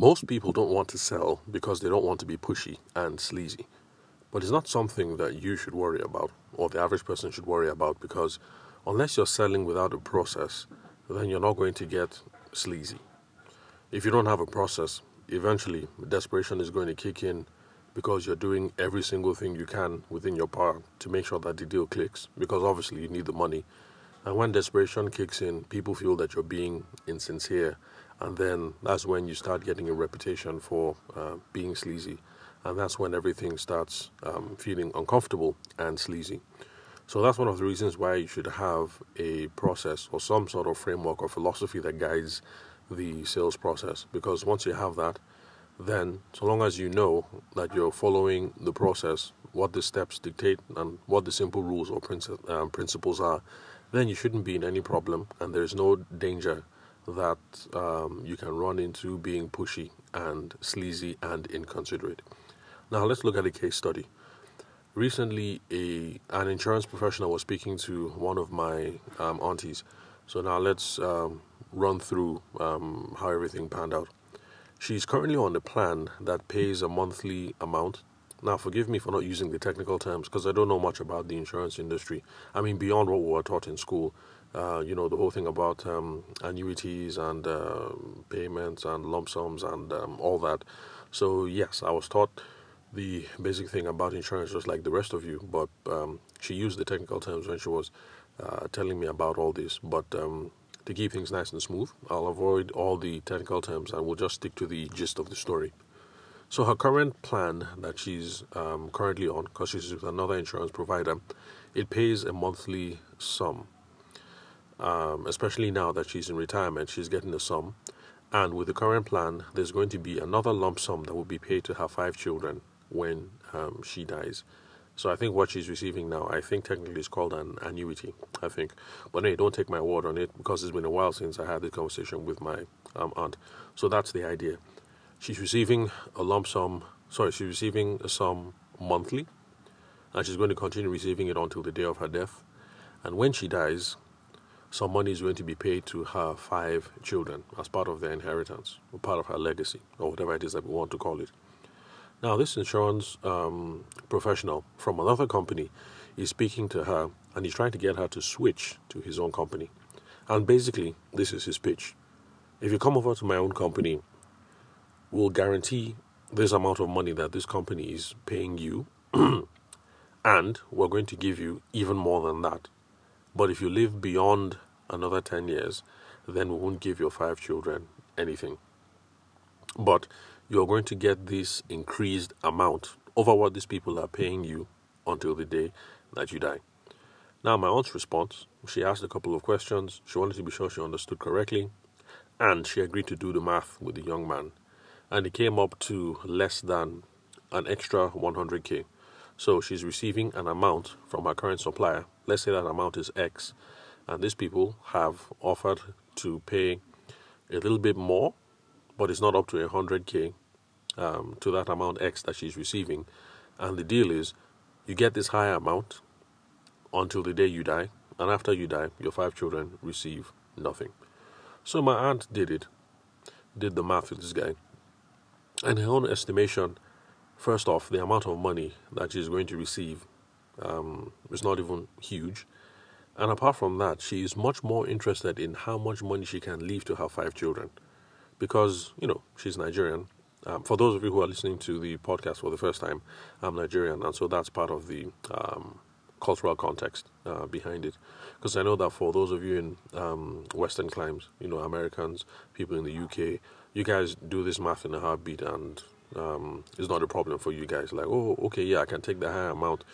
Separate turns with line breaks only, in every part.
Most people don't want to sell because they don't want to be pushy and sleazy. But it's not something that you should worry about or the average person should worry about because unless you're selling without a process, then you're not going to get sleazy. If you don't have a process, eventually desperation is going to kick in because you're doing every single thing you can within your power to make sure that the deal clicks because obviously you need the money. And when desperation kicks in, people feel that you're being insincere, and then that's when you start getting a reputation for uh, being sleazy, and that's when everything starts um, feeling uncomfortable and sleazy. So that's one of the reasons why you should have a process or some sort of framework or philosophy that guides the sales process. Because once you have that, then so long as you know that you're following the process, what the steps dictate, and what the simple rules or princi- um, principles are, then you shouldn't be in any problem, and there's no danger that um, you can run into being pushy and sleazy and inconsiderate. Now let's look at a case study. Recently, a an insurance professional was speaking to one of my um, aunties. So now let's um, run through um, how everything panned out. She's currently on a plan that pays a monthly amount. Now, forgive me for not using the technical terms because I don't know much about the insurance industry. I mean, beyond what we were taught in school, uh, you know, the whole thing about um, annuities and uh, payments and lump sums and um, all that. So, yes, I was taught the basic thing about insurance just like the rest of you, but um, she used the technical terms when she was uh, telling me about all this. But um, to keep things nice and smooth, I'll avoid all the technical terms and we'll just stick to the gist of the story. So, her current plan that she's um, currently on, because she's with another insurance provider, it pays a monthly sum. Um, especially now that she's in retirement, she's getting a sum. And with the current plan, there's going to be another lump sum that will be paid to her five children when um, she dies. So I think what she's receiving now, I think technically is called an annuity. I think, but hey, don't take my word on it because it's been a while since I had this conversation with my um, aunt. So that's the idea. She's receiving a lump sum. Sorry, she's receiving a sum monthly, and she's going to continue receiving it until the day of her death. And when she dies, some money is going to be paid to her five children as part of their inheritance, or part of her legacy, or whatever it is that we want to call it. Now, this insurance um, professional from another company is speaking to her and he's trying to get her to switch to his own company. And basically, this is his pitch. If you come over to my own company, we'll guarantee this amount of money that this company is paying you, and we're going to give you even more than that. But if you live beyond another 10 years, then we won't give your five children anything. But you're going to get this increased amount over what these people are paying you until the day that you die. Now, my aunt's response she asked a couple of questions. She wanted to be sure she understood correctly, and she agreed to do the math with the young man. And it came up to less than an extra 100k. So she's receiving an amount from her current supplier. Let's say that amount is X, and these people have offered to pay a little bit more but it's not up to 100k um, to that amount X that she's receiving. And the deal is you get this higher amount until the day you die, and after you die, your five children receive nothing. So my aunt did it, did the math with this guy. And her own estimation, first off, the amount of money that she's going to receive um, is not even huge. And apart from that, she is much more interested in how much money she can leave to her five children because you know she's Nigerian. Um, for those of you who are listening to the podcast for the first time, I'm Nigerian, and so that's part of the um, cultural context uh, behind it. Because I know that for those of you in um, Western climes, you know, Americans, people in the UK, you guys do this math in a heartbeat, and um, it's not a problem for you guys. Like, oh, okay, yeah, I can take the higher amount,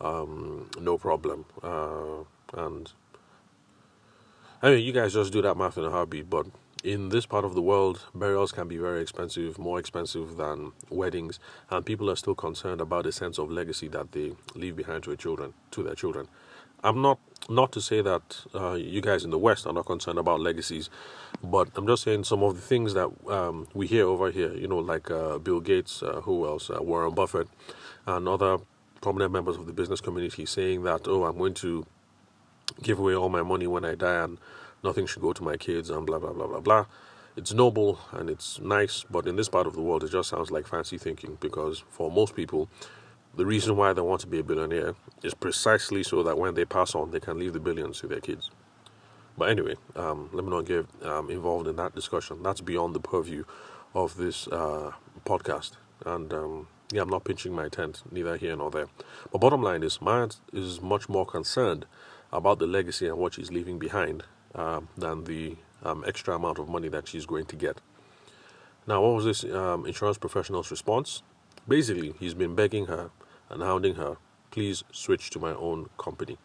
um, no problem. Uh, and I mean, you guys just do that math in a heartbeat, but in this part of the world, burials can be very expensive, more expensive than weddings, and people are still concerned about the sense of legacy that they leave behind to their children. To their children, I'm not not to say that uh, you guys in the West are not concerned about legacies, but I'm just saying some of the things that um, we hear over here. You know, like uh, Bill Gates, uh, who else, uh, Warren Buffett, and other prominent members of the business community saying that, oh, I'm going to give away all my money when I die and nothing should go to my kids and blah blah blah blah blah. it's noble and it's nice, but in this part of the world, it just sounds like fancy thinking because for most people, the reason why they want to be a billionaire is precisely so that when they pass on, they can leave the billions to their kids. But anyway, um, let me not get um, involved in that discussion. That's beyond the purview of this uh, podcast. And um, yeah, I'm not pinching my tent, neither here nor there. But bottom line is, my aunt is much more concerned about the legacy and what she's leaving behind uh, than the um, extra amount of money that she's going to get. Now, what was this um, insurance professional's response? Basically, he's been begging her and hounding her, please switch to my own company.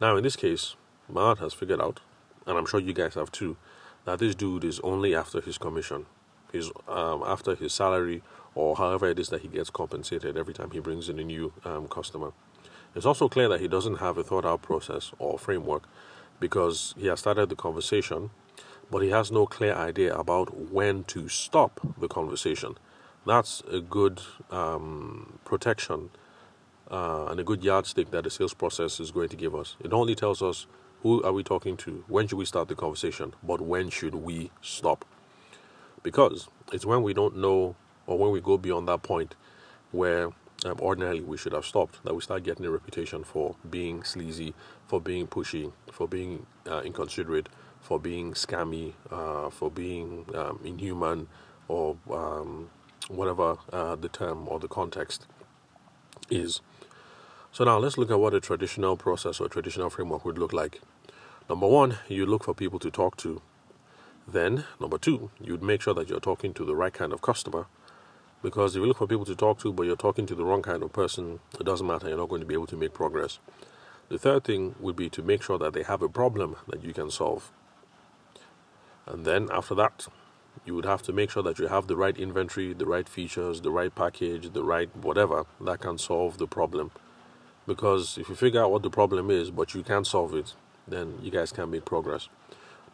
Now, in this case, Mahat has figured out, and I'm sure you guys have too, that this dude is only after his commission. He's um, after his salary or however it is that he gets compensated every time he brings in a new um, customer. It's also clear that he doesn't have a thought out process or framework because he has started the conversation, but he has no clear idea about when to stop the conversation. That's a good um, protection uh, and a good yardstick that the sales process is going to give us. It only tells us who are we talking to, when should we start the conversation, but when should we stop? Because it's when we don't know or when we go beyond that point where um, ordinarily we should have stopped that we start getting a reputation for being sleazy, for being pushy, for being uh, inconsiderate, for being scammy, uh, for being um, inhuman, or um, whatever uh, the term or the context is. So now let's look at what a traditional process or traditional framework would look like. Number one, you look for people to talk to. Then, number two, you'd make sure that you're talking to the right kind of customer. Because if you look for people to talk to, but you're talking to the wrong kind of person, it doesn't matter, you're not going to be able to make progress. The third thing would be to make sure that they have a problem that you can solve. And then after that, you would have to make sure that you have the right inventory, the right features, the right package, the right whatever that can solve the problem. Because if you figure out what the problem is, but you can't solve it, then you guys can make progress.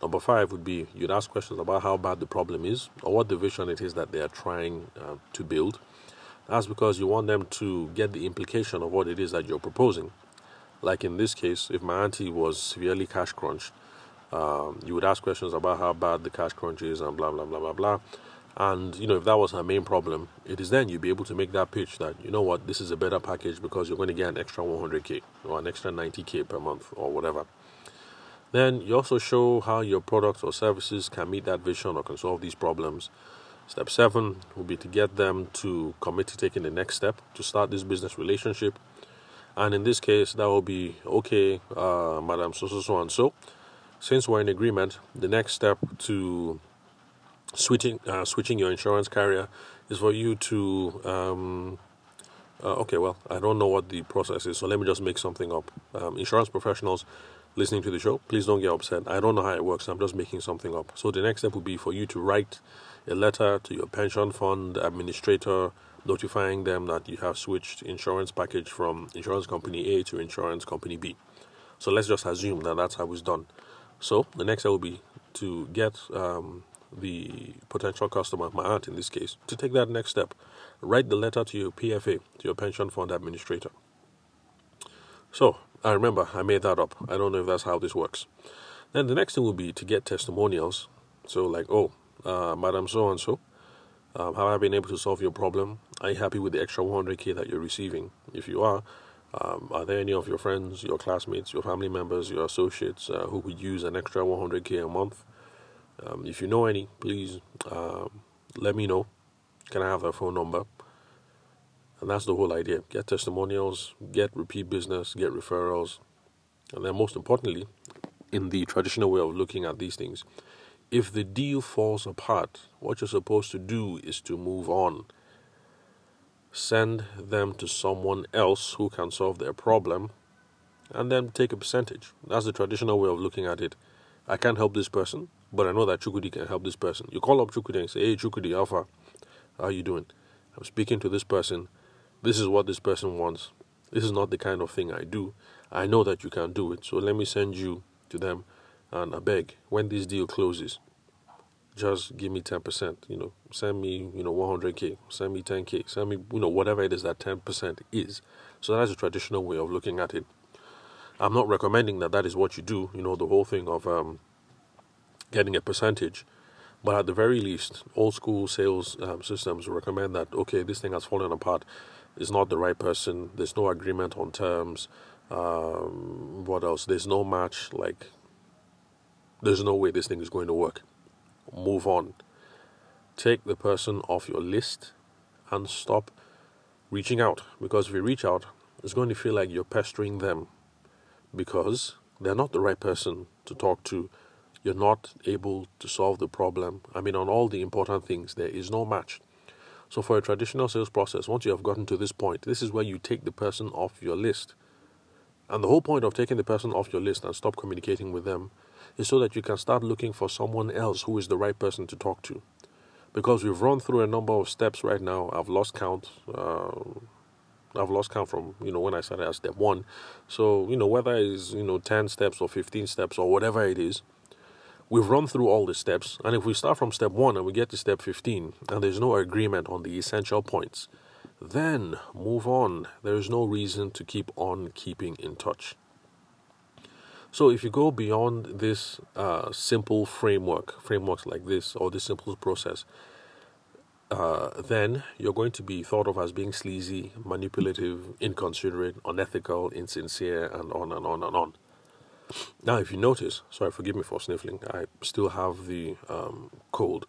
Number five would be you'd ask questions about how bad the problem is or what the vision it is that they are trying uh, to build. That's because you want them to get the implication of what it is that you're proposing. Like in this case, if my auntie was severely cash crunched, um, you would ask questions about how bad the cash crunch is and blah blah blah blah blah. And you know, if that was her main problem, it is then you'd be able to make that pitch that you know what, this is a better package because you're going to get an extra 100k or an extra 90k per month or whatever. Then you also show how your products or services can meet that vision or can solve these problems. Step seven will be to get them to commit to taking the next step to start this business relationship. And in this case, that will be okay, uh, Madam so so so and so. Since we're in agreement, the next step to switching uh, switching your insurance carrier is for you to um, uh, okay well i don't know what the process is so let me just make something up. Um, insurance professionals listening to the show please don't get upset. I don't know how it works. I'm just making something up. So the next step would be for you to write a letter to your pension fund administrator notifying them that you have switched insurance package from insurance company a to insurance company b. So let's just assume that that's how it's done so the next step will be to get um, the potential customer, my aunt in this case, to take that next step. Write the letter to your PFA, to your pension fund administrator. So, I remember I made that up. I don't know if that's how this works. Then the next thing will be to get testimonials. So, like, oh, uh, Madam So and so, have I been able to solve your problem? Are you happy with the extra 100k that you're receiving? If you are, um, are there any of your friends, your classmates, your family members, your associates uh, who could use an extra 100k a month? Um, if you know any, please um, let me know. Can I have their phone number? And that's the whole idea. Get testimonials, get repeat business, get referrals. And then, most importantly, in the traditional way of looking at these things, if the deal falls apart, what you're supposed to do is to move on. Send them to someone else who can solve their problem and then take a percentage. That's the traditional way of looking at it. I can't help this person but I know that Chukwudi can help this person. You call up Chukwudi and say, Hey, Chukwudi, Alpha, how are you doing? I'm speaking to this person. This is what this person wants. This is not the kind of thing I do. I know that you can do it. So let me send you to them. And I beg, when this deal closes, just give me 10%. You know, send me, you know, 100K, send me 10K, send me, you know, whatever it is that 10% is. So that's a traditional way of looking at it. I'm not recommending that that is what you do. You know, the whole thing of, um, getting a percentage. But at the very least, old school sales um, systems recommend that okay, this thing has fallen apart. It's not the right person. There's no agreement on terms. Um, what else? There's no match. Like, there's no way this thing is going to work. Move on. Take the person off your list and stop reaching out. Because if you reach out, it's going to feel like you're pestering them because they're not the right person to talk to. You're not able to solve the problem. I mean, on all the important things, there is no match. So, for a traditional sales process, once you have gotten to this point, this is where you take the person off your list. And the whole point of taking the person off your list and stop communicating with them is so that you can start looking for someone else who is the right person to talk to. Because we've run through a number of steps right now, I've lost count. Uh, I've lost count from you know when I started at step one. So you know whether it's you know ten steps or fifteen steps or whatever it is, we've run through all the steps. And if we start from step one and we get to step fifteen and there's no agreement on the essential points, then move on. There is no reason to keep on keeping in touch. So if you go beyond this uh, simple framework, frameworks like this, or this simple process, uh, then you're going to be thought of as being sleazy, manipulative, inconsiderate, unethical, insincere, and on and on and on. Now, if you notice, sorry, forgive me for sniffling, I still have the um, cold.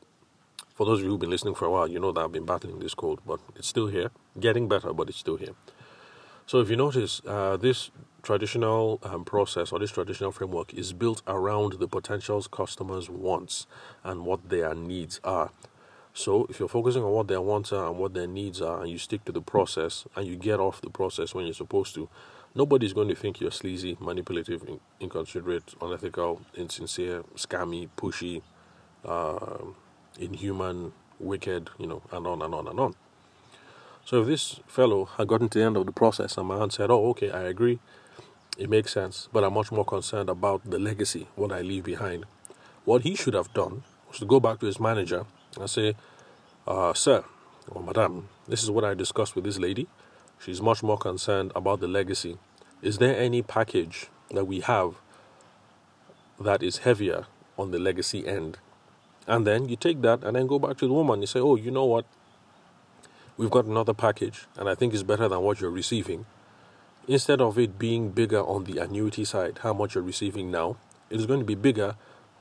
For those of you who've been listening for a while, you know that I've been battling this cold, but it's still here. Getting better, but it's still here. So, if you notice, uh, this traditional um, process or this traditional framework is built around the potential customers' wants and what their needs are. So if you're focusing on what their wants are and what their needs are, and you stick to the process and you get off the process when you're supposed to, nobody's going to think you're sleazy, manipulative, inconsiderate, unethical, insincere, scammy, pushy, uh, inhuman, wicked, you know, and on and on and on. So if this fellow had gotten to the end of the process and my aunt said, "Oh, okay, I agree," it makes sense, but I'm much more concerned about the legacy, what I leave behind. What he should have done was to go back to his manager and say, uh, Sir or Madam, this is what I discussed with this lady. She's much more concerned about the legacy. Is there any package that we have that is heavier on the legacy end? And then you take that and then go back to the woman. You say, Oh, you know what? We've got another package, and I think it's better than what you're receiving. Instead of it being bigger on the annuity side, how much you're receiving now, it is going to be bigger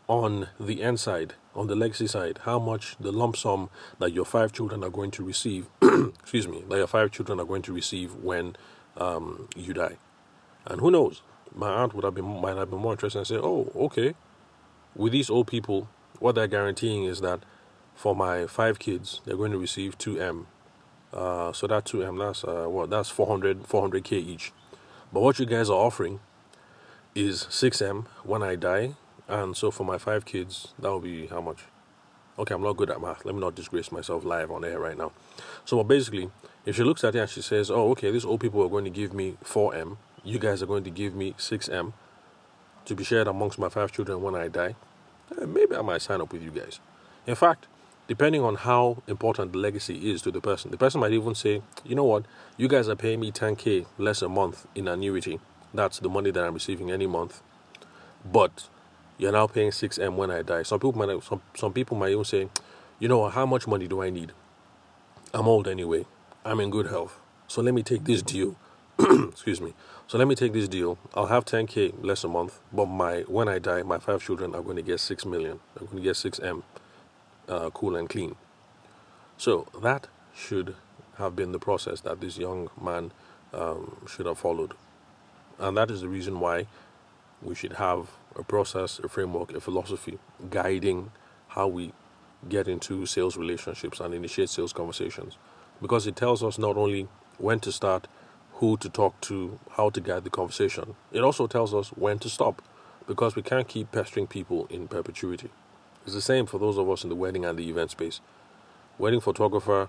on the end side, on the legacy side, how much the lump sum that your five children are going to receive, excuse me, that your five children are going to receive when um, you die. And who knows, my aunt would have been might have been more interested and say, oh, okay, with these old people, what they're guaranteeing is that for my five kids, they're going to receive 2M. Uh, so that 2M, that's uh, what? That's 400, 400k each. But what you guys are offering is 6M when I die, and so for my five kids, that will be how much? Okay, I'm not good at math. Let me not disgrace myself live on air right now. So well, basically, if she looks at it and she says, "Oh, okay, these old people are going to give me 4m. You guys are going to give me 6m to be shared amongst my five children when I die," eh, maybe I might sign up with you guys. In fact, depending on how important the legacy is to the person, the person might even say, "You know what? You guys are paying me 10k less a month in annuity. That's the money that I'm receiving any month, but." you're now paying 6M when I die. Some people might some, some people might even say, you know, how much money do I need? I'm old anyway. I'm in good health. So let me take this deal. Excuse me. So let me take this deal. I'll have 10k less a month, but my when I die, my five children are going to get 6 million. I'm going to get 6M uh, cool and clean. So that should have been the process that this young man um, should have followed. And that is the reason why we should have a process, a framework, a philosophy guiding how we get into sales relationships and initiate sales conversations. Because it tells us not only when to start, who to talk to, how to guide the conversation, it also tells us when to stop. Because we can't keep pestering people in perpetuity. It's the same for those of us in the wedding and the event space. Wedding photographer,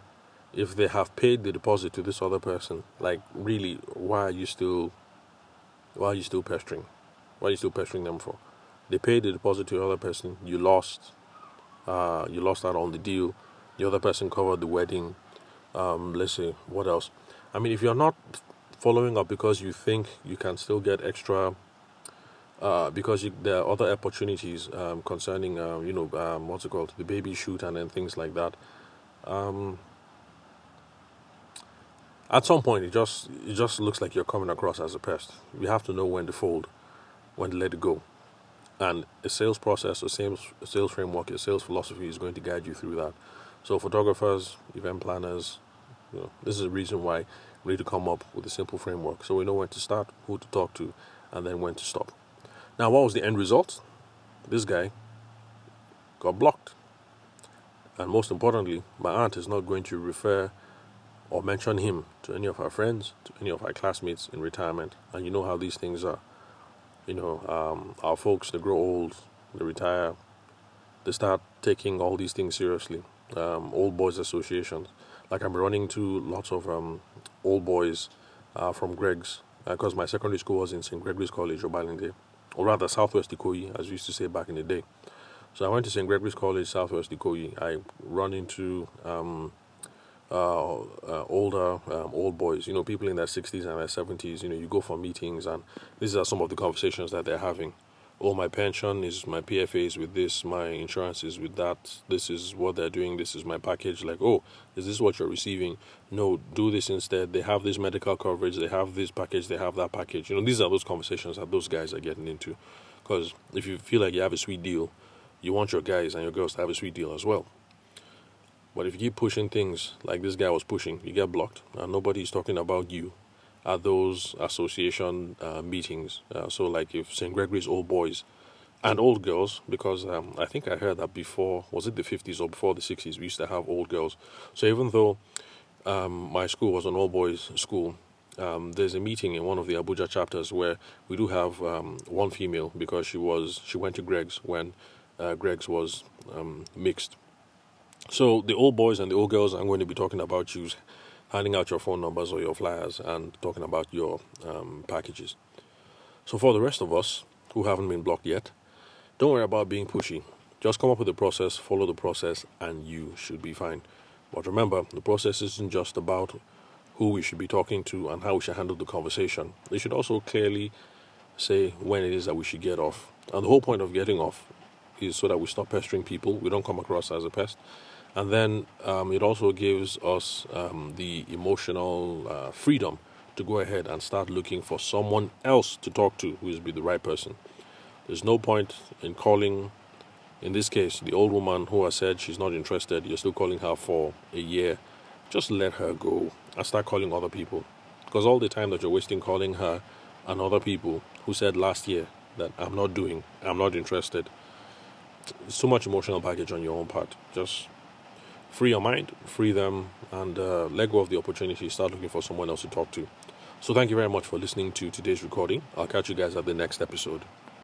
if they have paid the deposit to this other person, like really, why are you still why are you still pestering? What are you still pestering them for? They paid the deposit to the other person. You lost. Uh, you lost out on the deal. The other person covered the wedding. Um, let's see what else. I mean, if you're not following up because you think you can still get extra uh, because you, there are other opportunities um, concerning, uh, you know, um, what's it called, the baby shoot and then things like that. Um, at some point, it just it just looks like you're coming across as a pest. You have to know when to fold, when to let it go, and a sales process, a sales a sales framework, a sales philosophy is going to guide you through that. So, photographers, event planners, you know, this is a reason why we need to come up with a simple framework so we know when to start, who to talk to, and then when to stop. Now, what was the end result? This guy got blocked. And most importantly, my aunt is not going to refer or mention him to any of our friends, to any of our classmates in retirement. And you know how these things are. You know, um, our folks, they grow old, they retire, they start taking all these things seriously. Um, old boys associations. Like I'm running to lots of um, old boys uh, from Greg's, because uh, my secondary school was in St. Gregory's College, Obalende, or rather Southwest Ikoyi, as we used to say back in the day. So I went to St. Gregory's College, Southwest Ikoyi. I run into um, uh, uh, older um, old boys, you know, people in their 60s and their 70s. You know, you go for meetings, and these are some of the conversations that they're having. Oh, my pension is my PFA is with this, my insurance is with that. This is what they're doing. This is my package. Like, oh, is this what you're receiving? No, do this instead. They have this medical coverage. They have this package. They have that package. You know, these are those conversations that those guys are getting into. Because if you feel like you have a sweet deal, you want your guys and your girls to have a sweet deal as well. But if you keep pushing things like this guy was pushing, you get blocked, and nobody's talking about you at those association uh, meetings. Uh, so, like if St. Gregory's old boys and old girls, because um, I think I heard that before, was it the 50s or before the 60s, we used to have old girls. So, even though um, my school was an all boys school, um, there's a meeting in one of the Abuja chapters where we do have um, one female because she was she went to Greg's when uh, Greg's was um, mixed. So the old boys and the old girls, I'm going to be talking about you, handing out your phone numbers or your flyers, and talking about your um, packages. So for the rest of us who haven't been blocked yet, don't worry about being pushy. Just come up with the process, follow the process, and you should be fine. But remember, the process isn't just about who we should be talking to and how we should handle the conversation. They should also clearly say when it is that we should get off. And the whole point of getting off is so that we stop pestering people, we don't come across as a pest. And then um, it also gives us um, the emotional uh, freedom to go ahead and start looking for someone else to talk to who is be the right person. There's no point in calling, in this case, the old woman who has said she's not interested, you're still calling her for a year. Just let her go and start calling other people. Because all the time that you're wasting calling her and other people who said last year that I'm not doing, I'm not interested, it's much emotional baggage on your own part. Just free your mind, free them, and uh, let go of the opportunity. Start looking for someone else to talk to. So, thank you very much for listening to today's recording. I'll catch you guys at the next episode.